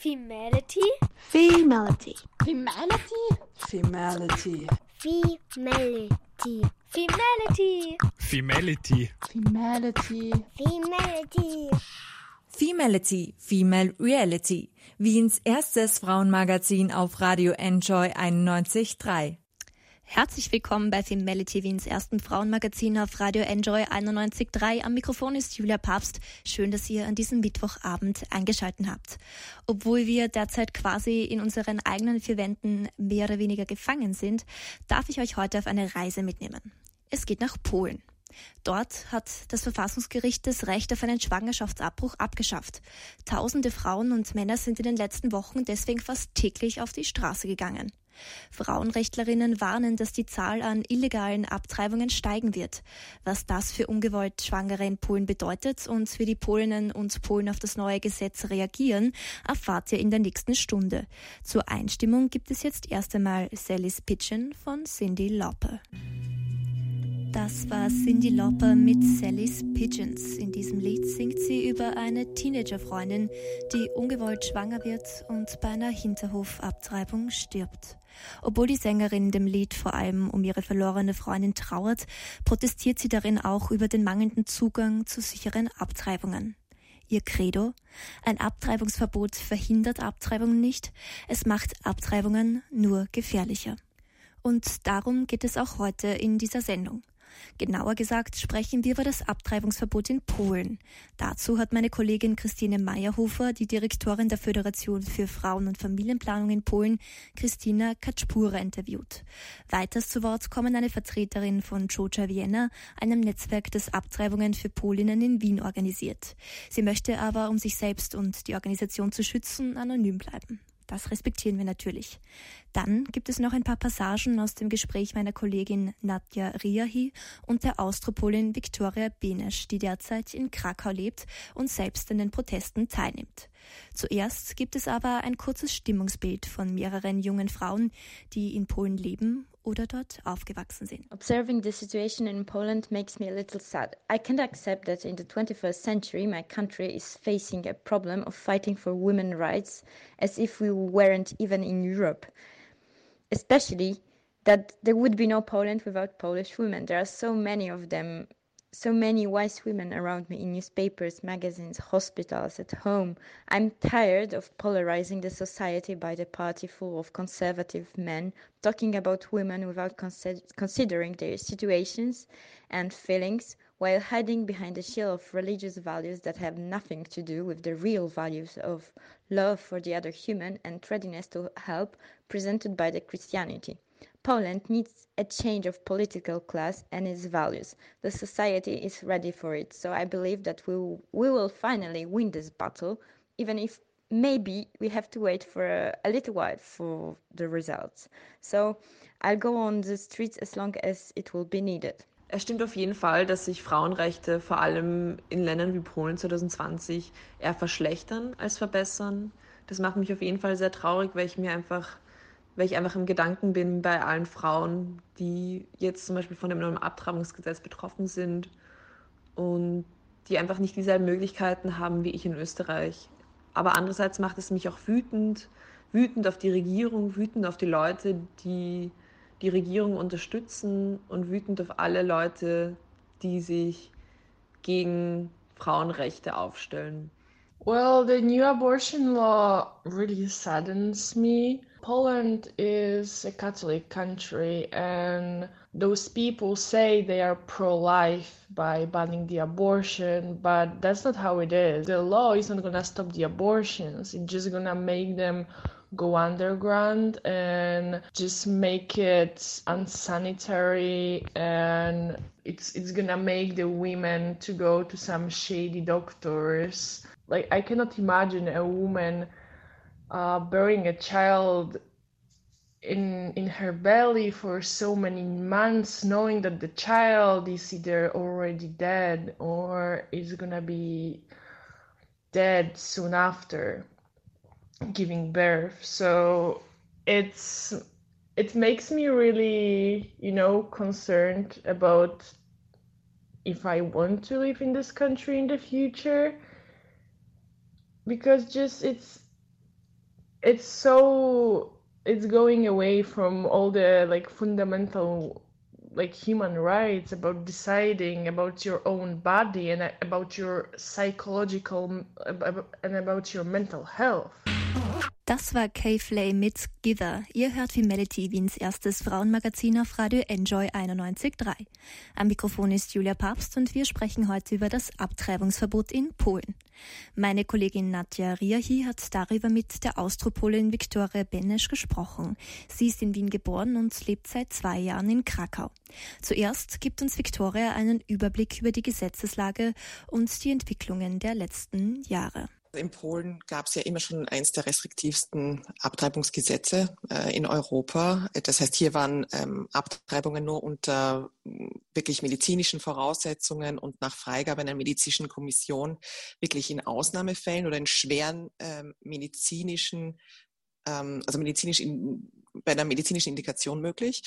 Femality. Femality. Femality. Femality. Femality. Femality. Femality. Femality. Femality. Femality, Female Reality, Wiens erstes Frauenmagazin auf Radio Enjoy 91.3. Herzlich willkommen bei Femality Wiens ersten Frauenmagazin auf Radio Enjoy 91.3. Am Mikrofon ist Julia Papst. Schön, dass ihr an diesem Mittwochabend eingeschaltet habt. Obwohl wir derzeit quasi in unseren eigenen vier Wänden mehr oder weniger gefangen sind, darf ich euch heute auf eine Reise mitnehmen. Es geht nach Polen. Dort hat das Verfassungsgericht das Recht auf einen Schwangerschaftsabbruch abgeschafft. Tausende Frauen und Männer sind in den letzten Wochen deswegen fast täglich auf die Straße gegangen. Frauenrechtlerinnen warnen, dass die Zahl an illegalen Abtreibungen steigen wird. Was das für ungewollt Schwangere in Polen bedeutet und wie die Polinnen und Polen auf das neue Gesetz reagieren, erfahrt ihr in der nächsten Stunde. Zur Einstimmung gibt es jetzt erst einmal Sally's Pigeon von Cindy Lauper. Das war Cindy Lauper mit Sally's Pigeons. In diesem Lied singt sie über eine Teenagerfreundin, die ungewollt schwanger wird und bei einer Hinterhofabtreibung stirbt. Obwohl die Sängerin in dem Lied vor allem um ihre verlorene Freundin trauert, protestiert sie darin auch über den mangelnden Zugang zu sicheren Abtreibungen. Ihr Credo? Ein Abtreibungsverbot verhindert Abtreibungen nicht, es macht Abtreibungen nur gefährlicher. Und darum geht es auch heute in dieser Sendung. Genauer gesagt sprechen wir über das Abtreibungsverbot in Polen. Dazu hat meine Kollegin Christine Meyerhofer, die Direktorin der Föderation für Frauen- und Familienplanung in Polen, Christina Kaczpura, interviewt. Weiters zu Wort kommen eine Vertreterin von Joja Vienna, einem Netzwerk, das Abtreibungen für Polinnen in Wien organisiert. Sie möchte aber, um sich selbst und die Organisation zu schützen, anonym bleiben. Das respektieren wir natürlich. Dann gibt es noch ein paar Passagen aus dem Gespräch meiner Kollegin Nadja Riahi und der Austropolin Viktoria Benesch, die derzeit in Krakau lebt und selbst an den Protesten teilnimmt. Zuerst gibt es aber ein kurzes Stimmungsbild von mehreren jungen Frauen, die in Polen leben oder dort aufgewachsen sind. Observing the situation in Poland makes me a little sad. I can't accept that in the 21st century my country is facing a problem of fighting for women's rights as if we weren't even in Europe. Especially that there would be no Poland without Polish women. There are so many of them so many wise women around me in newspapers, magazines, hospitals, at home. I'm tired of polarizing the society by the party full of conservative men talking about women without consider- considering their situations and feelings while hiding behind the shield of religious values that have nothing to do with the real values of love for the other human and readiness to help presented by the Christianity. Poland needs a change of political class and its values. The society is ready for it, so I believe that we we will finally win this battle, even if maybe we have to wait for a, a little while for the results. So I'll go on the streets as long as it will be needed. Es stimmt auf jeden Fall, dass sich Frauenrechte vor allem in Ländern wie Polen 2020 eher verschlechtern als verbessern. Das macht mich auf jeden Fall sehr traurig, weil ich mir einfach weil ich einfach im Gedanken bin bei allen Frauen, die jetzt zum Beispiel von dem neuen Abtreibungsgesetz betroffen sind und die einfach nicht dieselben Möglichkeiten haben wie ich in Österreich. Aber andererseits macht es mich auch wütend, wütend auf die Regierung, wütend auf die Leute, die die Regierung unterstützen und wütend auf alle Leute, die sich gegen Frauenrechte aufstellen. Well, the new abortion law really saddens me. Poland is a Catholic country, and those people say they are pro life by banning the abortion, but that's not how it is. The law isn't gonna stop the abortions, it's just gonna make them go underground and just make it unsanitary and it's it's gonna make the women to go to some shady doctors like i cannot imagine a woman uh, bearing a child in in her belly for so many months knowing that the child is either already dead or is gonna be dead soon after giving birth. So it's it makes me really you know concerned about if i want to live in this country in the future because just it's it's so it's going away from all the like fundamental like human rights about deciding about your own body and about your psychological and about your mental health. Das war Kay Flay mit Gither. Ihr hört wie Melody Wiens erstes Frauenmagazin auf Radio Enjoy 91.3. Am Mikrofon ist Julia Papst und wir sprechen heute über das Abtreibungsverbot in Polen. Meine Kollegin Nadja Riahi hat darüber mit der Austropolin Viktoria Benesch gesprochen. Sie ist in Wien geboren und lebt seit zwei Jahren in Krakau. Zuerst gibt uns Viktoria einen Überblick über die Gesetzeslage und die Entwicklungen der letzten Jahre. In Polen gab es ja immer schon eines der restriktivsten Abtreibungsgesetze äh, in Europa. Das heißt, hier waren ähm, Abtreibungen nur unter wirklich medizinischen Voraussetzungen und nach Freigabe einer medizinischen Kommission wirklich in Ausnahmefällen oder in schweren ähm, medizinischen, ähm, also medizinisch in, bei einer medizinischen Indikation möglich.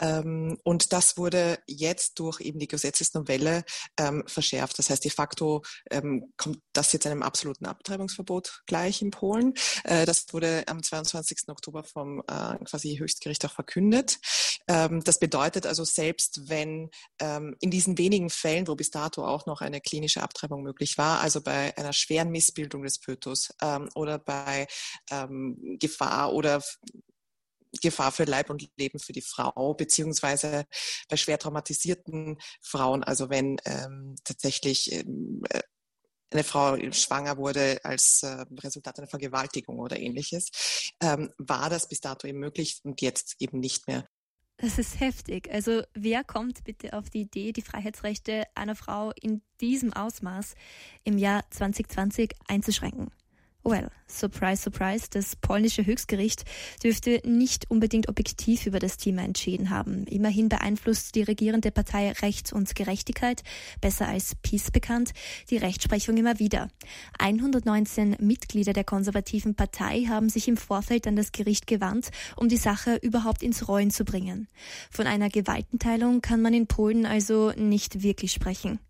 Ähm, und das wurde jetzt durch eben die Gesetzesnovelle ähm, verschärft. Das heißt, de facto ähm, kommt das jetzt einem absoluten Abtreibungsverbot gleich in Polen. Äh, das wurde am 22. Oktober vom äh, quasi Höchstgericht auch verkündet. Das bedeutet also, selbst wenn in diesen wenigen Fällen, wo bis dato auch noch eine klinische Abtreibung möglich war, also bei einer schweren Missbildung des Fötus oder bei Gefahr oder Gefahr für Leib und Leben für die Frau, beziehungsweise bei schwer traumatisierten Frauen, also wenn ähm, tatsächlich ähm, äh, eine Frau schwanger wurde als äh, Resultat einer Vergewaltigung oder ähnliches, ähm, war das bis dato eben möglich und jetzt eben nicht mehr. Das ist heftig. Also wer kommt bitte auf die Idee, die Freiheitsrechte einer Frau in diesem Ausmaß im Jahr 2020 einzuschränken? Well, surprise, surprise, das polnische Höchstgericht dürfte nicht unbedingt objektiv über das Thema entschieden haben. Immerhin beeinflusst die regierende Partei Recht und Gerechtigkeit, besser als Peace bekannt, die Rechtsprechung immer wieder. 119 Mitglieder der konservativen Partei haben sich im Vorfeld an das Gericht gewandt, um die Sache überhaupt ins Rollen zu bringen. Von einer Gewaltenteilung kann man in Polen also nicht wirklich sprechen.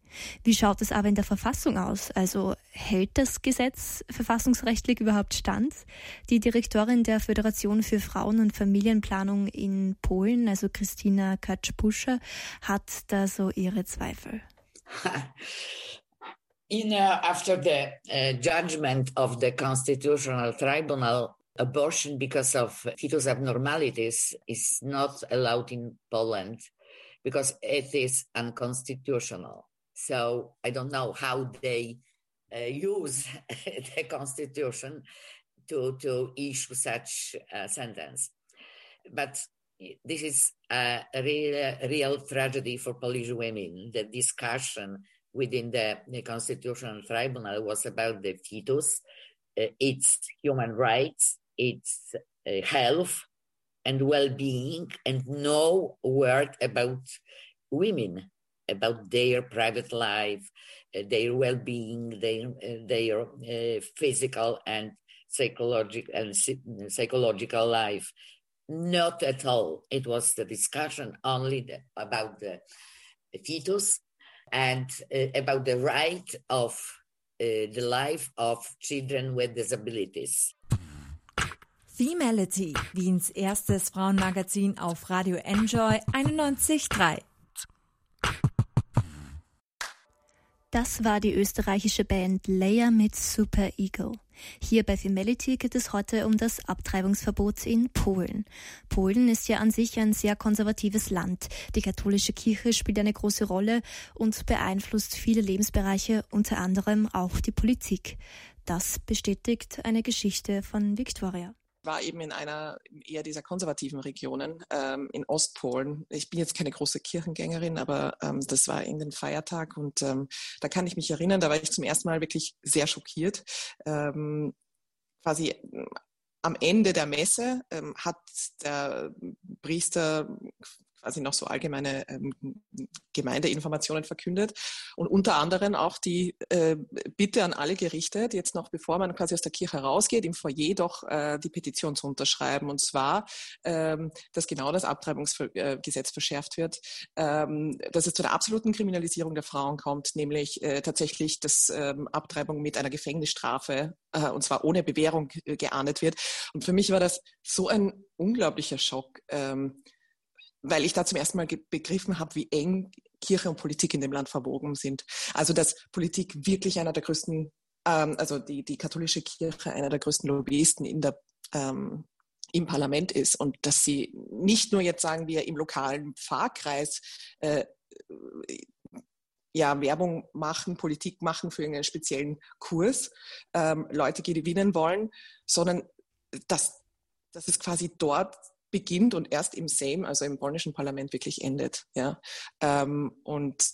Wie schaut es aber in der Verfassung aus? Also hält das Gesetz verfassungsrechtlich überhaupt stand? Die Direktorin der Föderation für Frauen- und Familienplanung in Polen, also Christina Kaczpuscha, hat da so ihre Zweifel. In, uh, after the uh, judgment of the Constitutional Tribunal, abortion because of fetus abnormalities is not allowed in Poland because it is unconstitutional. So I don't know how they uh, use the constitution to, to issue such a sentence. But this is a real, real tragedy for Polish women. The discussion within the, the Constitutional Tribunal was about the fetus, uh, its human rights, its uh, health and well-being, and no word about women about their private life, uh, their well-being, their uh, their uh, physical and psychological and psychological life. Not at all. It was the discussion only the, about the fetus and about the right of the life of children with disabilities. Femality, Wiens erstes Frauenmagazin auf Radio Enjoy 91.3. Das war die österreichische Band Leia mit Super Eagle. Hier bei Femality geht es heute um das Abtreibungsverbot in Polen. Polen ist ja an sich ein sehr konservatives Land. Die katholische Kirche spielt eine große Rolle und beeinflusst viele Lebensbereiche, unter anderem auch die Politik. Das bestätigt eine Geschichte von Victoria war eben in einer eher dieser konservativen Regionen ähm, in Ostpolen. Ich bin jetzt keine große Kirchengängerin, aber ähm, das war in den Feiertag und ähm, da kann ich mich erinnern, da war ich zum ersten Mal wirklich sehr schockiert. Ähm, quasi am Ende der Messe ähm, hat der Priester quasi noch so allgemeine ähm, Gemeindeinformationen verkündet und unter anderem auch die äh, Bitte an alle gerichtet, jetzt noch bevor man quasi aus der Kirche rausgeht, im Foyer doch äh, die Petition zu unterschreiben und zwar, ähm, dass genau das Abtreibungsgesetz verschärft wird, ähm, dass es zu der absoluten Kriminalisierung der Frauen kommt, nämlich äh, tatsächlich, dass ähm, Abtreibung mit einer Gefängnisstrafe äh, und zwar ohne Bewährung äh, geahndet wird. Und für mich war das so ein unglaublicher Schock. Ähm, weil ich da zum ersten Mal begriffen habe, wie eng Kirche und Politik in dem Land verwogen sind. Also dass Politik wirklich einer der größten, ähm, also die, die katholische Kirche einer der größten Lobbyisten in der, ähm, im Parlament ist und dass sie nicht nur jetzt sagen wir im lokalen Pfarrkreis äh, ja, Werbung machen, Politik machen für einen speziellen Kurs, ähm, Leute gewinnen wollen, sondern dass, dass es quasi dort beginnt und erst im Sejm, also im polnischen Parlament, wirklich endet. Ja? Ähm, und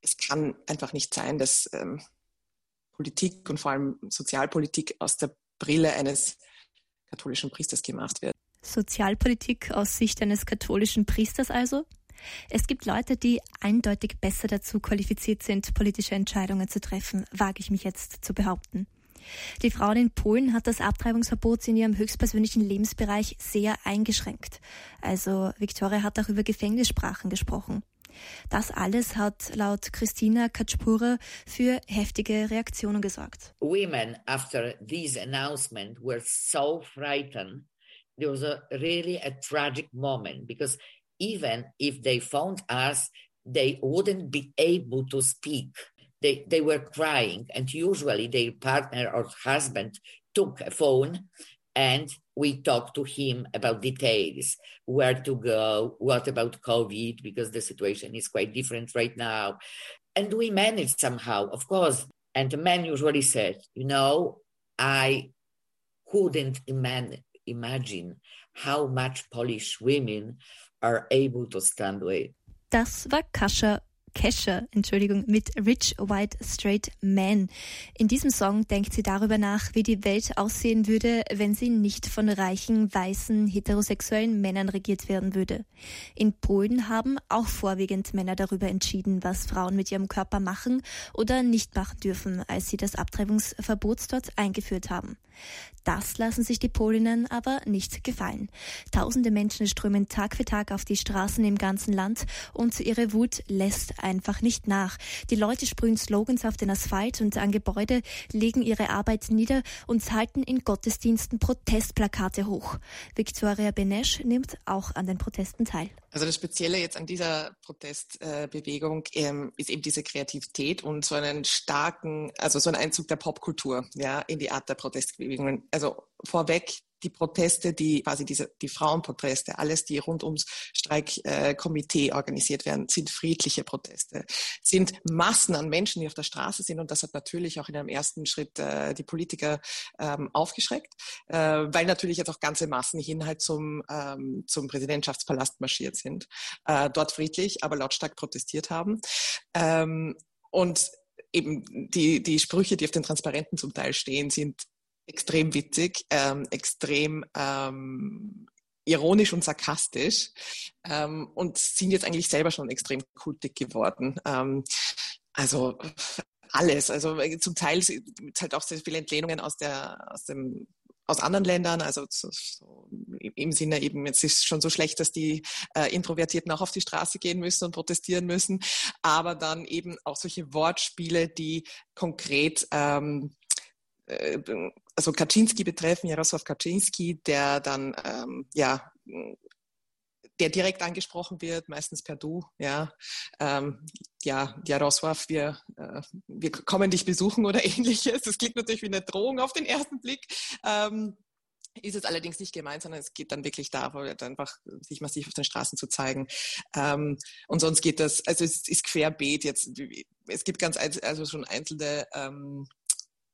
es kann einfach nicht sein, dass ähm, Politik und vor allem Sozialpolitik aus der Brille eines katholischen Priesters gemacht wird. Sozialpolitik aus Sicht eines katholischen Priesters also? Es gibt Leute, die eindeutig besser dazu qualifiziert sind, politische Entscheidungen zu treffen, wage ich mich jetzt zu behaupten. Die Frauen in Polen hat das Abtreibungsverbot in ihrem höchstpersönlichen Lebensbereich sehr eingeschränkt. Also Viktoria hat auch über Gefängnissprachen gesprochen. Das alles hat laut Christina Katschpura für heftige Reaktionen gesorgt. Women after this announcement were so frightened. There was a really a tragic moment because even if they found us, they wouldn't be able to speak. They, they were crying and usually their partner or husband took a phone and we talked to him about details where to go what about covid because the situation is quite different right now. And we managed somehow of course. And the man usually said you know i couldn't iman- imagine how much polish women are able to stand with. Das war Kascha Kesha, Entschuldigung, mit Rich White Straight Man. In diesem Song denkt sie darüber nach, wie die Welt aussehen würde, wenn sie nicht von reichen, weißen, heterosexuellen Männern regiert werden würde. In Polen haben auch vorwiegend Männer darüber entschieden, was Frauen mit ihrem Körper machen oder nicht machen dürfen, als sie das Abtreibungsverbot dort eingeführt haben. Das lassen sich die Polinnen aber nicht gefallen. Tausende Menschen strömen Tag für Tag auf die Straßen im ganzen Land und ihre Wut lässt einfach nicht nach. Die Leute sprühen Slogans auf den Asphalt und an Gebäude, legen ihre Arbeit nieder und halten in Gottesdiensten Protestplakate hoch. Viktoria Benesch nimmt auch an den Protesten teil. Also das Spezielle jetzt an dieser Protestbewegung ähm, ist eben diese Kreativität und so einen starken, also so ein Einzug der Popkultur ja, in die Art der Protestbewegungen. Also vorweg die Proteste, die quasi diese, die Frauenproteste, alles, die rund ums Streikkomitee äh, organisiert werden, sind friedliche Proteste, sind Massen an Menschen, die auf der Straße sind und das hat natürlich auch in einem ersten Schritt äh, die Politiker ähm, aufgeschreckt, äh, weil natürlich jetzt auch ganze Massen hin halt zum, ähm, zum Präsidentschaftspalast marschiert sind, äh, dort friedlich, aber lautstark protestiert haben. Ähm, und eben die, die Sprüche, die auf den Transparenten zum Teil stehen, sind extrem witzig, ähm, extrem ähm, ironisch und sarkastisch ähm, und sind jetzt eigentlich selber schon extrem kultig geworden. Ähm, also alles. Also äh, zum Teil sind halt auch sehr viele Entlehnungen aus der aus dem aus anderen Ländern, also so, so im Sinne eben, jetzt ist es schon so schlecht, dass die äh, Introvertierten auch auf die Straße gehen müssen und protestieren müssen, aber dann eben auch solche Wortspiele, die konkret ähm, äh, also Kaczynski betreffen, Jarosław Kaczynski, der dann ähm, ja der direkt angesprochen wird, meistens per Du, ja, ähm, ja, Jarosław, wir, äh, wir kommen dich besuchen oder ähnliches. Das klingt natürlich wie eine Drohung auf den ersten Blick. Ähm, ist es allerdings nicht gemeint, sondern es geht dann wirklich darum, einfach sich massiv auf den Straßen zu zeigen. Ähm, und sonst geht das, also es ist querbeet jetzt. Es gibt ganz, also schon einzelne ähm,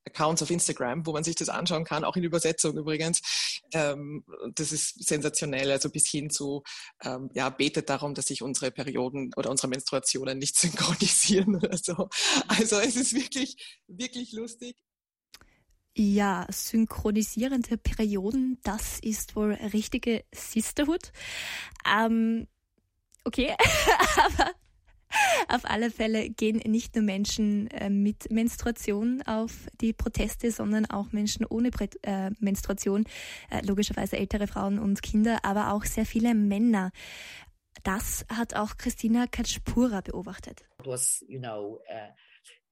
Accounts auf Instagram, wo man sich das anschauen kann, auch in Übersetzung übrigens. Ähm, das ist sensationell, also bis hin zu, ähm, ja, betet darum, dass sich unsere Perioden oder unsere Menstruationen nicht synchronisieren oder so. Also es ist wirklich, wirklich lustig. Ja, synchronisierende Perioden, das ist wohl richtige Sisterhood. Ähm, Okay, aber auf alle Fälle gehen nicht nur Menschen äh, mit Menstruation auf die Proteste, sondern auch Menschen ohne äh, Menstruation, äh, logischerweise ältere Frauen und Kinder, aber auch sehr viele Männer. Das hat auch Christina Katschpura beobachtet. It was, you know, uh,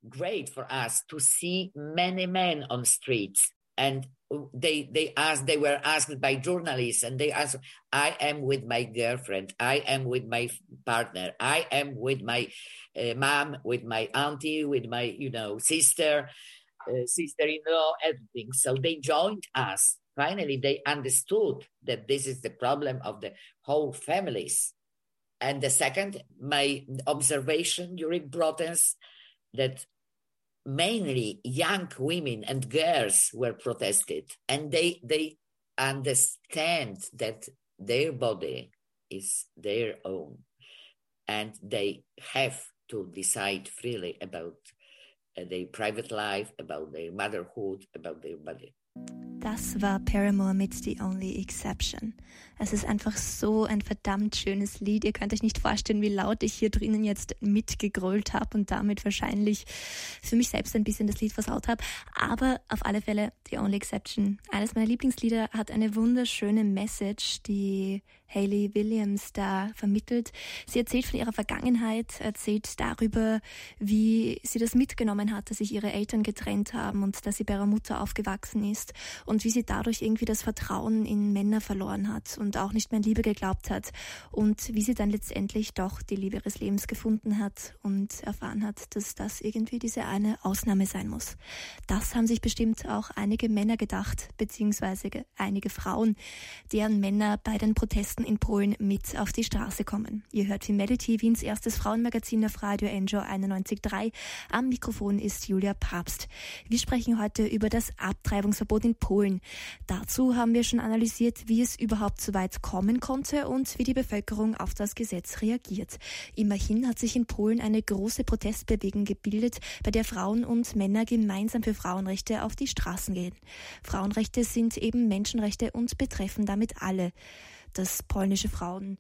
great for us to see many men on streets and they they asked they were asked by journalists and they asked i am with my girlfriend. I am with my partner. I am with my uh, mom with my auntie with my you know sister uh, sister-in-law everything. So they joined us. Finally they understood that this is the problem of the whole families. And the second my observation during protests that mainly young women and girls were protested and they they understand that their body is their own and they have to decide freely about uh, their private life about their motherhood about their body Das war Paramore mit The Only Exception. Es ist einfach so ein verdammt schönes Lied. Ihr könnt euch nicht vorstellen, wie laut ich hier drinnen jetzt mitgegrölt habe und damit wahrscheinlich für mich selbst ein bisschen das Lied versaut habe. Aber auf alle Fälle The Only Exception. Eines meiner Lieblingslieder hat eine wunderschöne Message, die Hayley Williams da vermittelt. Sie erzählt von ihrer Vergangenheit, erzählt darüber, wie sie das mitgenommen hat, dass sich ihre Eltern getrennt haben und dass sie bei ihrer Mutter aufgewachsen ist und wie sie dadurch irgendwie das Vertrauen in Männer verloren hat und auch nicht mehr an Liebe geglaubt hat und wie sie dann letztendlich doch die Liebe ihres Lebens gefunden hat und erfahren hat, dass das irgendwie diese eine Ausnahme sein muss. Das haben sich bestimmt auch einige Männer gedacht, beziehungsweise einige Frauen, deren Männer bei den Protesten Protesten in Polen mit auf die Straße kommen. Ihr hört Female Wiens erstes Frauenmagazin auf Radio Enjoy 91.3. Am Mikrofon ist Julia Papst. Wir sprechen heute über das Abtreibungsverbot in Polen. Dazu haben wir schon analysiert, wie es überhaupt so weit kommen konnte und wie die Bevölkerung auf das Gesetz reagiert. Immerhin hat sich in Polen eine große Protestbewegung gebildet, bei der Frauen und Männer gemeinsam für Frauenrechte auf die Straßen gehen. Frauenrechte sind eben Menschenrechte und betreffen damit alle dass polnische Frauen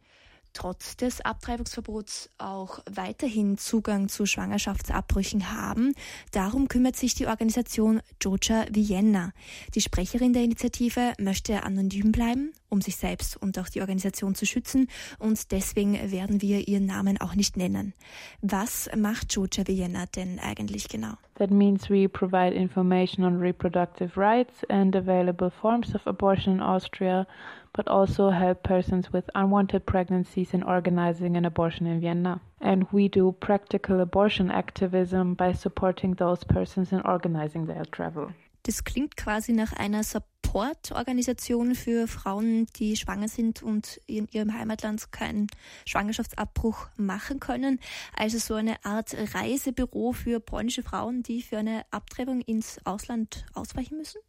trotz des Abtreibungsverbots auch weiterhin Zugang zu Schwangerschaftsabbrüchen haben. Darum kümmert sich die Organisation Joja Vienna. Die Sprecherin der Initiative möchte anonym bleiben, um sich selbst und auch die Organisation zu schützen und deswegen werden wir ihren Namen auch nicht nennen. Was macht Joja Vienna denn eigentlich genau? That means we provide information on reproductive rights and available forms of abortion in Austria but also help persons with unwanted pregnancies in organizing an abortion in Vienna. And we do practical abortion activism by supporting those persons in organizing their travel. Das klingt quasi nach einer Supportorganisation für Frauen, die schwanger sind und in ihrem Heimatland keinen Schwangerschaftsabbruch machen können. Also so eine Art Reisebüro für polnische Frauen, die für eine Abtreibung ins Ausland ausweichen müssen?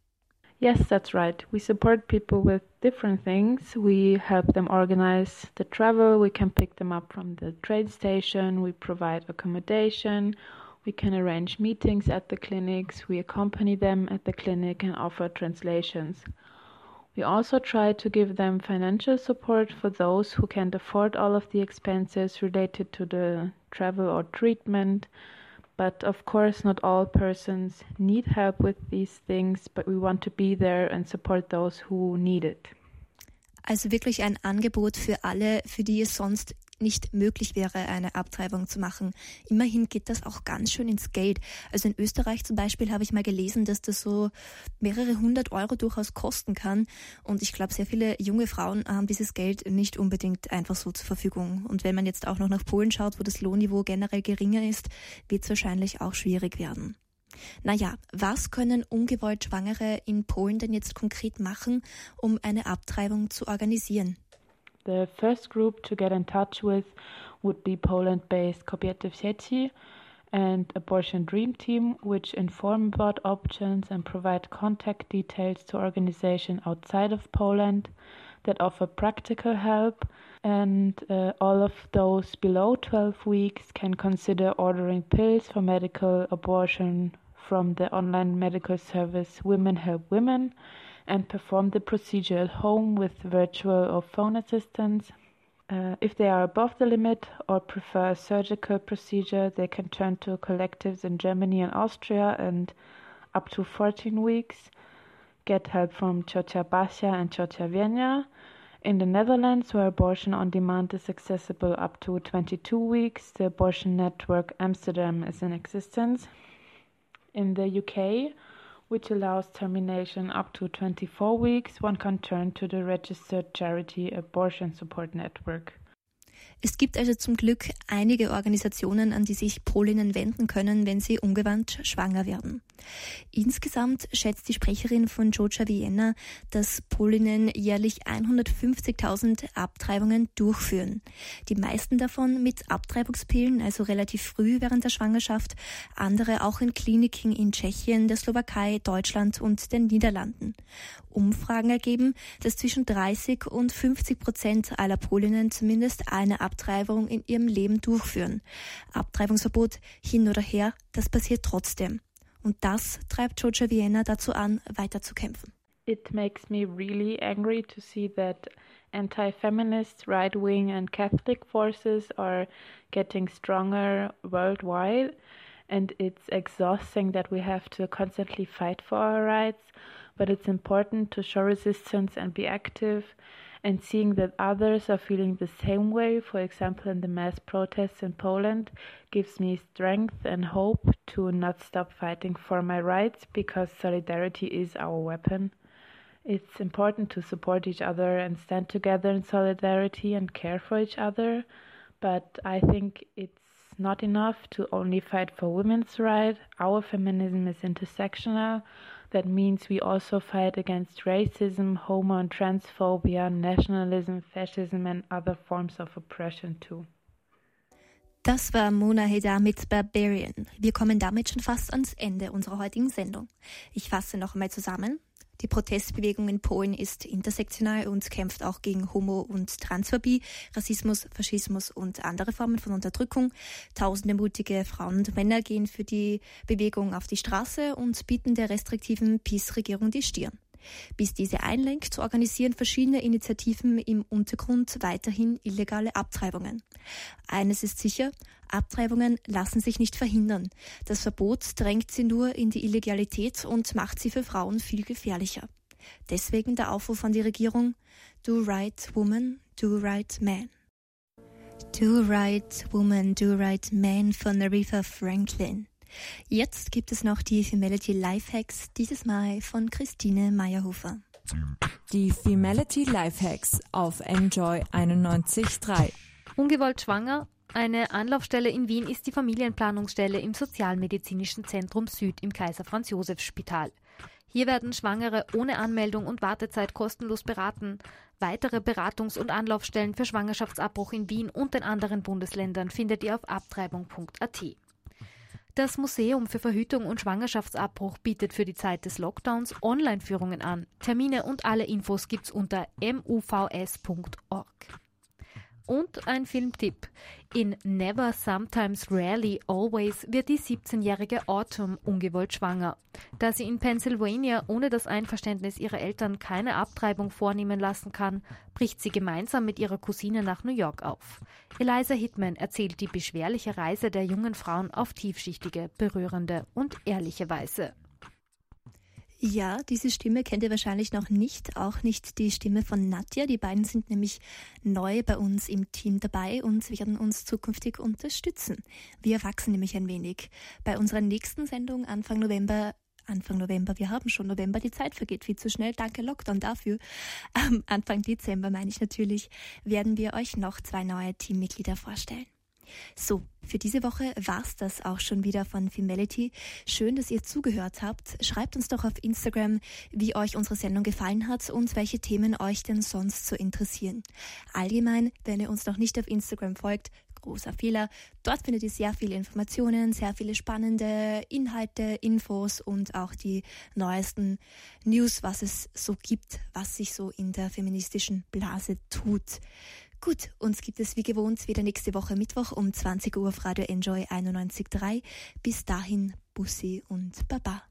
Yes, that's right. We support people with different things. We help them organize the travel. We can pick them up from the train station. We provide accommodation. We can arrange meetings at the clinics. We accompany them at the clinic and offer translations. We also try to give them financial support for those who can't afford all of the expenses related to the travel or treatment. But of course, not all persons need help with these things, but we want to be there and support those who need it. Also wirklich ein Angebot für alle, für die es sonst nicht möglich wäre, eine Abtreibung zu machen. Immerhin geht das auch ganz schön ins Geld. Also in Österreich zum Beispiel habe ich mal gelesen, dass das so mehrere hundert Euro durchaus kosten kann. Und ich glaube, sehr viele junge Frauen haben dieses Geld nicht unbedingt einfach so zur Verfügung. Und wenn man jetzt auch noch nach Polen schaut, wo das Lohnniveau generell geringer ist, wird es wahrscheinlich auch schwierig werden. Naja, was können ungewollt Schwangere in Polen denn jetzt konkret machen, um eine Abtreibung zu organisieren? The first group to get in touch with would be Poland based Kobiety w Sieci and Abortion Dream Team, which inform about options and provide contact details to organizations outside of Poland that offer practical help. And uh, all of those below 12 weeks can consider ordering pills for medical abortion from the online medical service Women Help Women and perform the procedure at home with virtual or phone assistance. Uh, if they are above the limit or prefer a surgical procedure, they can turn to collectives in Germany and Austria and up to 14 weeks. Get help from Ciocia Basia and Ciocia Vienna. In the Netherlands, where abortion on demand is accessible up to 22 weeks, the abortion network Amsterdam is in existence. In the UK, which allows termination up to 24 weeks, one can turn to the registered charity Abortion Support Network. Es gibt also zum Glück einige Organisationen, an die sich Polinnen wenden können, wenn sie ungewandt schwanger werden. Insgesamt schätzt die Sprecherin von Georgia Vienna, dass Polinnen jährlich 150.000 Abtreibungen durchführen. Die meisten davon mit Abtreibungspillen, also relativ früh während der Schwangerschaft, andere auch in Kliniken in Tschechien, der Slowakei, Deutschland und den Niederlanden. Umfragen ergeben, dass zwischen 30 und 50 Prozent aller Polinnen zumindest eine Abtreibung in ihrem Leben durchführen. Abtreibungsverbot hin oder her, das passiert trotzdem. Und das treibt Georgia Vienna dazu an, weiterzukämpfen. It makes me really angry to see that anti-feminist, right-wing and Catholic forces are getting stronger worldwide and it's exhausting that we have to constantly fight for our rights, but it's important to show resistance and be active and seeing that others are feeling the same way, for example, in the mass protests in Poland, gives me strength and hope to not stop fighting for my rights because solidarity is our weapon. It's important to support each other and stand together in solidarity and care for each other, but I think it's not enough to only fight for women's rights. Our feminism is intersectional. That means we also fight against racism, homo and transphobia, nationalism, fascism and other forms of oppression too. Das war Mona Heda mit Barbarian. Wir kommen damit schon fast ans Ende unserer heutigen Sendung. Ich fasse noch einmal zusammen. Die Protestbewegung in Polen ist intersektional und kämpft auch gegen Homo- und Transphobie, Rassismus, Faschismus und andere Formen von Unterdrückung. Tausende mutige Frauen und Männer gehen für die Bewegung auf die Straße und bieten der restriktiven PiS-Regierung die Stirn. Bis diese einlenkt, organisieren verschiedene Initiativen im Untergrund weiterhin illegale Abtreibungen. Eines ist sicher, Abtreibungen lassen sich nicht verhindern. Das Verbot drängt sie nur in die Illegalität und macht sie für Frauen viel gefährlicher. Deswegen der Aufruf an die Regierung, Do right woman, do right man. Do right woman, do right man von Aretha Franklin. Jetzt gibt es noch die Femality Lifehacks, dieses Mal von Christine Meyerhofer. Die Femality Lifehacks auf Enjoy 91.3. Ungewollt schwanger? Eine Anlaufstelle in Wien ist die Familienplanungsstelle im Sozialmedizinischen Zentrum Süd im Kaiser Franz Josef Spital. Hier werden Schwangere ohne Anmeldung und Wartezeit kostenlos beraten. Weitere Beratungs- und Anlaufstellen für Schwangerschaftsabbruch in Wien und den anderen Bundesländern findet ihr auf abtreibung.at. Das Museum für Verhütung und Schwangerschaftsabbruch bietet für die Zeit des Lockdowns Online-Führungen an. Termine und alle Infos gibt's unter muvs.org. Und ein Filmtipp. In Never, Sometimes, Rarely, Always wird die 17-jährige Autumn ungewollt schwanger. Da sie in Pennsylvania ohne das Einverständnis ihrer Eltern keine Abtreibung vornehmen lassen kann, bricht sie gemeinsam mit ihrer Cousine nach New York auf. Eliza Hitman erzählt die beschwerliche Reise der jungen Frauen auf tiefschichtige, berührende und ehrliche Weise. Ja, diese Stimme kennt ihr wahrscheinlich noch nicht, auch nicht die Stimme von Nadja. Die beiden sind nämlich neu bei uns im Team dabei und werden uns zukünftig unterstützen. Wir wachsen nämlich ein wenig. Bei unserer nächsten Sendung Anfang November Anfang November, wir haben schon November, die Zeit vergeht viel zu schnell. Danke Lockdown dafür. Am Anfang Dezember meine ich natürlich, werden wir euch noch zwei neue Teammitglieder vorstellen. So, für diese Woche war's das auch schon wieder von Femality. Schön, dass ihr zugehört habt. Schreibt uns doch auf Instagram, wie euch unsere Sendung gefallen hat und welche Themen euch denn sonst so interessieren. Allgemein, wenn ihr uns noch nicht auf Instagram folgt, großer Fehler. Dort findet ihr sehr viele Informationen, sehr viele spannende Inhalte, Infos und auch die neuesten News, was es so gibt, was sich so in der feministischen Blase tut. Gut, uns gibt es wie gewohnt wieder nächste Woche Mittwoch um 20 Uhr auf Radio Enjoy 91.3. Bis dahin, Bussi und Baba.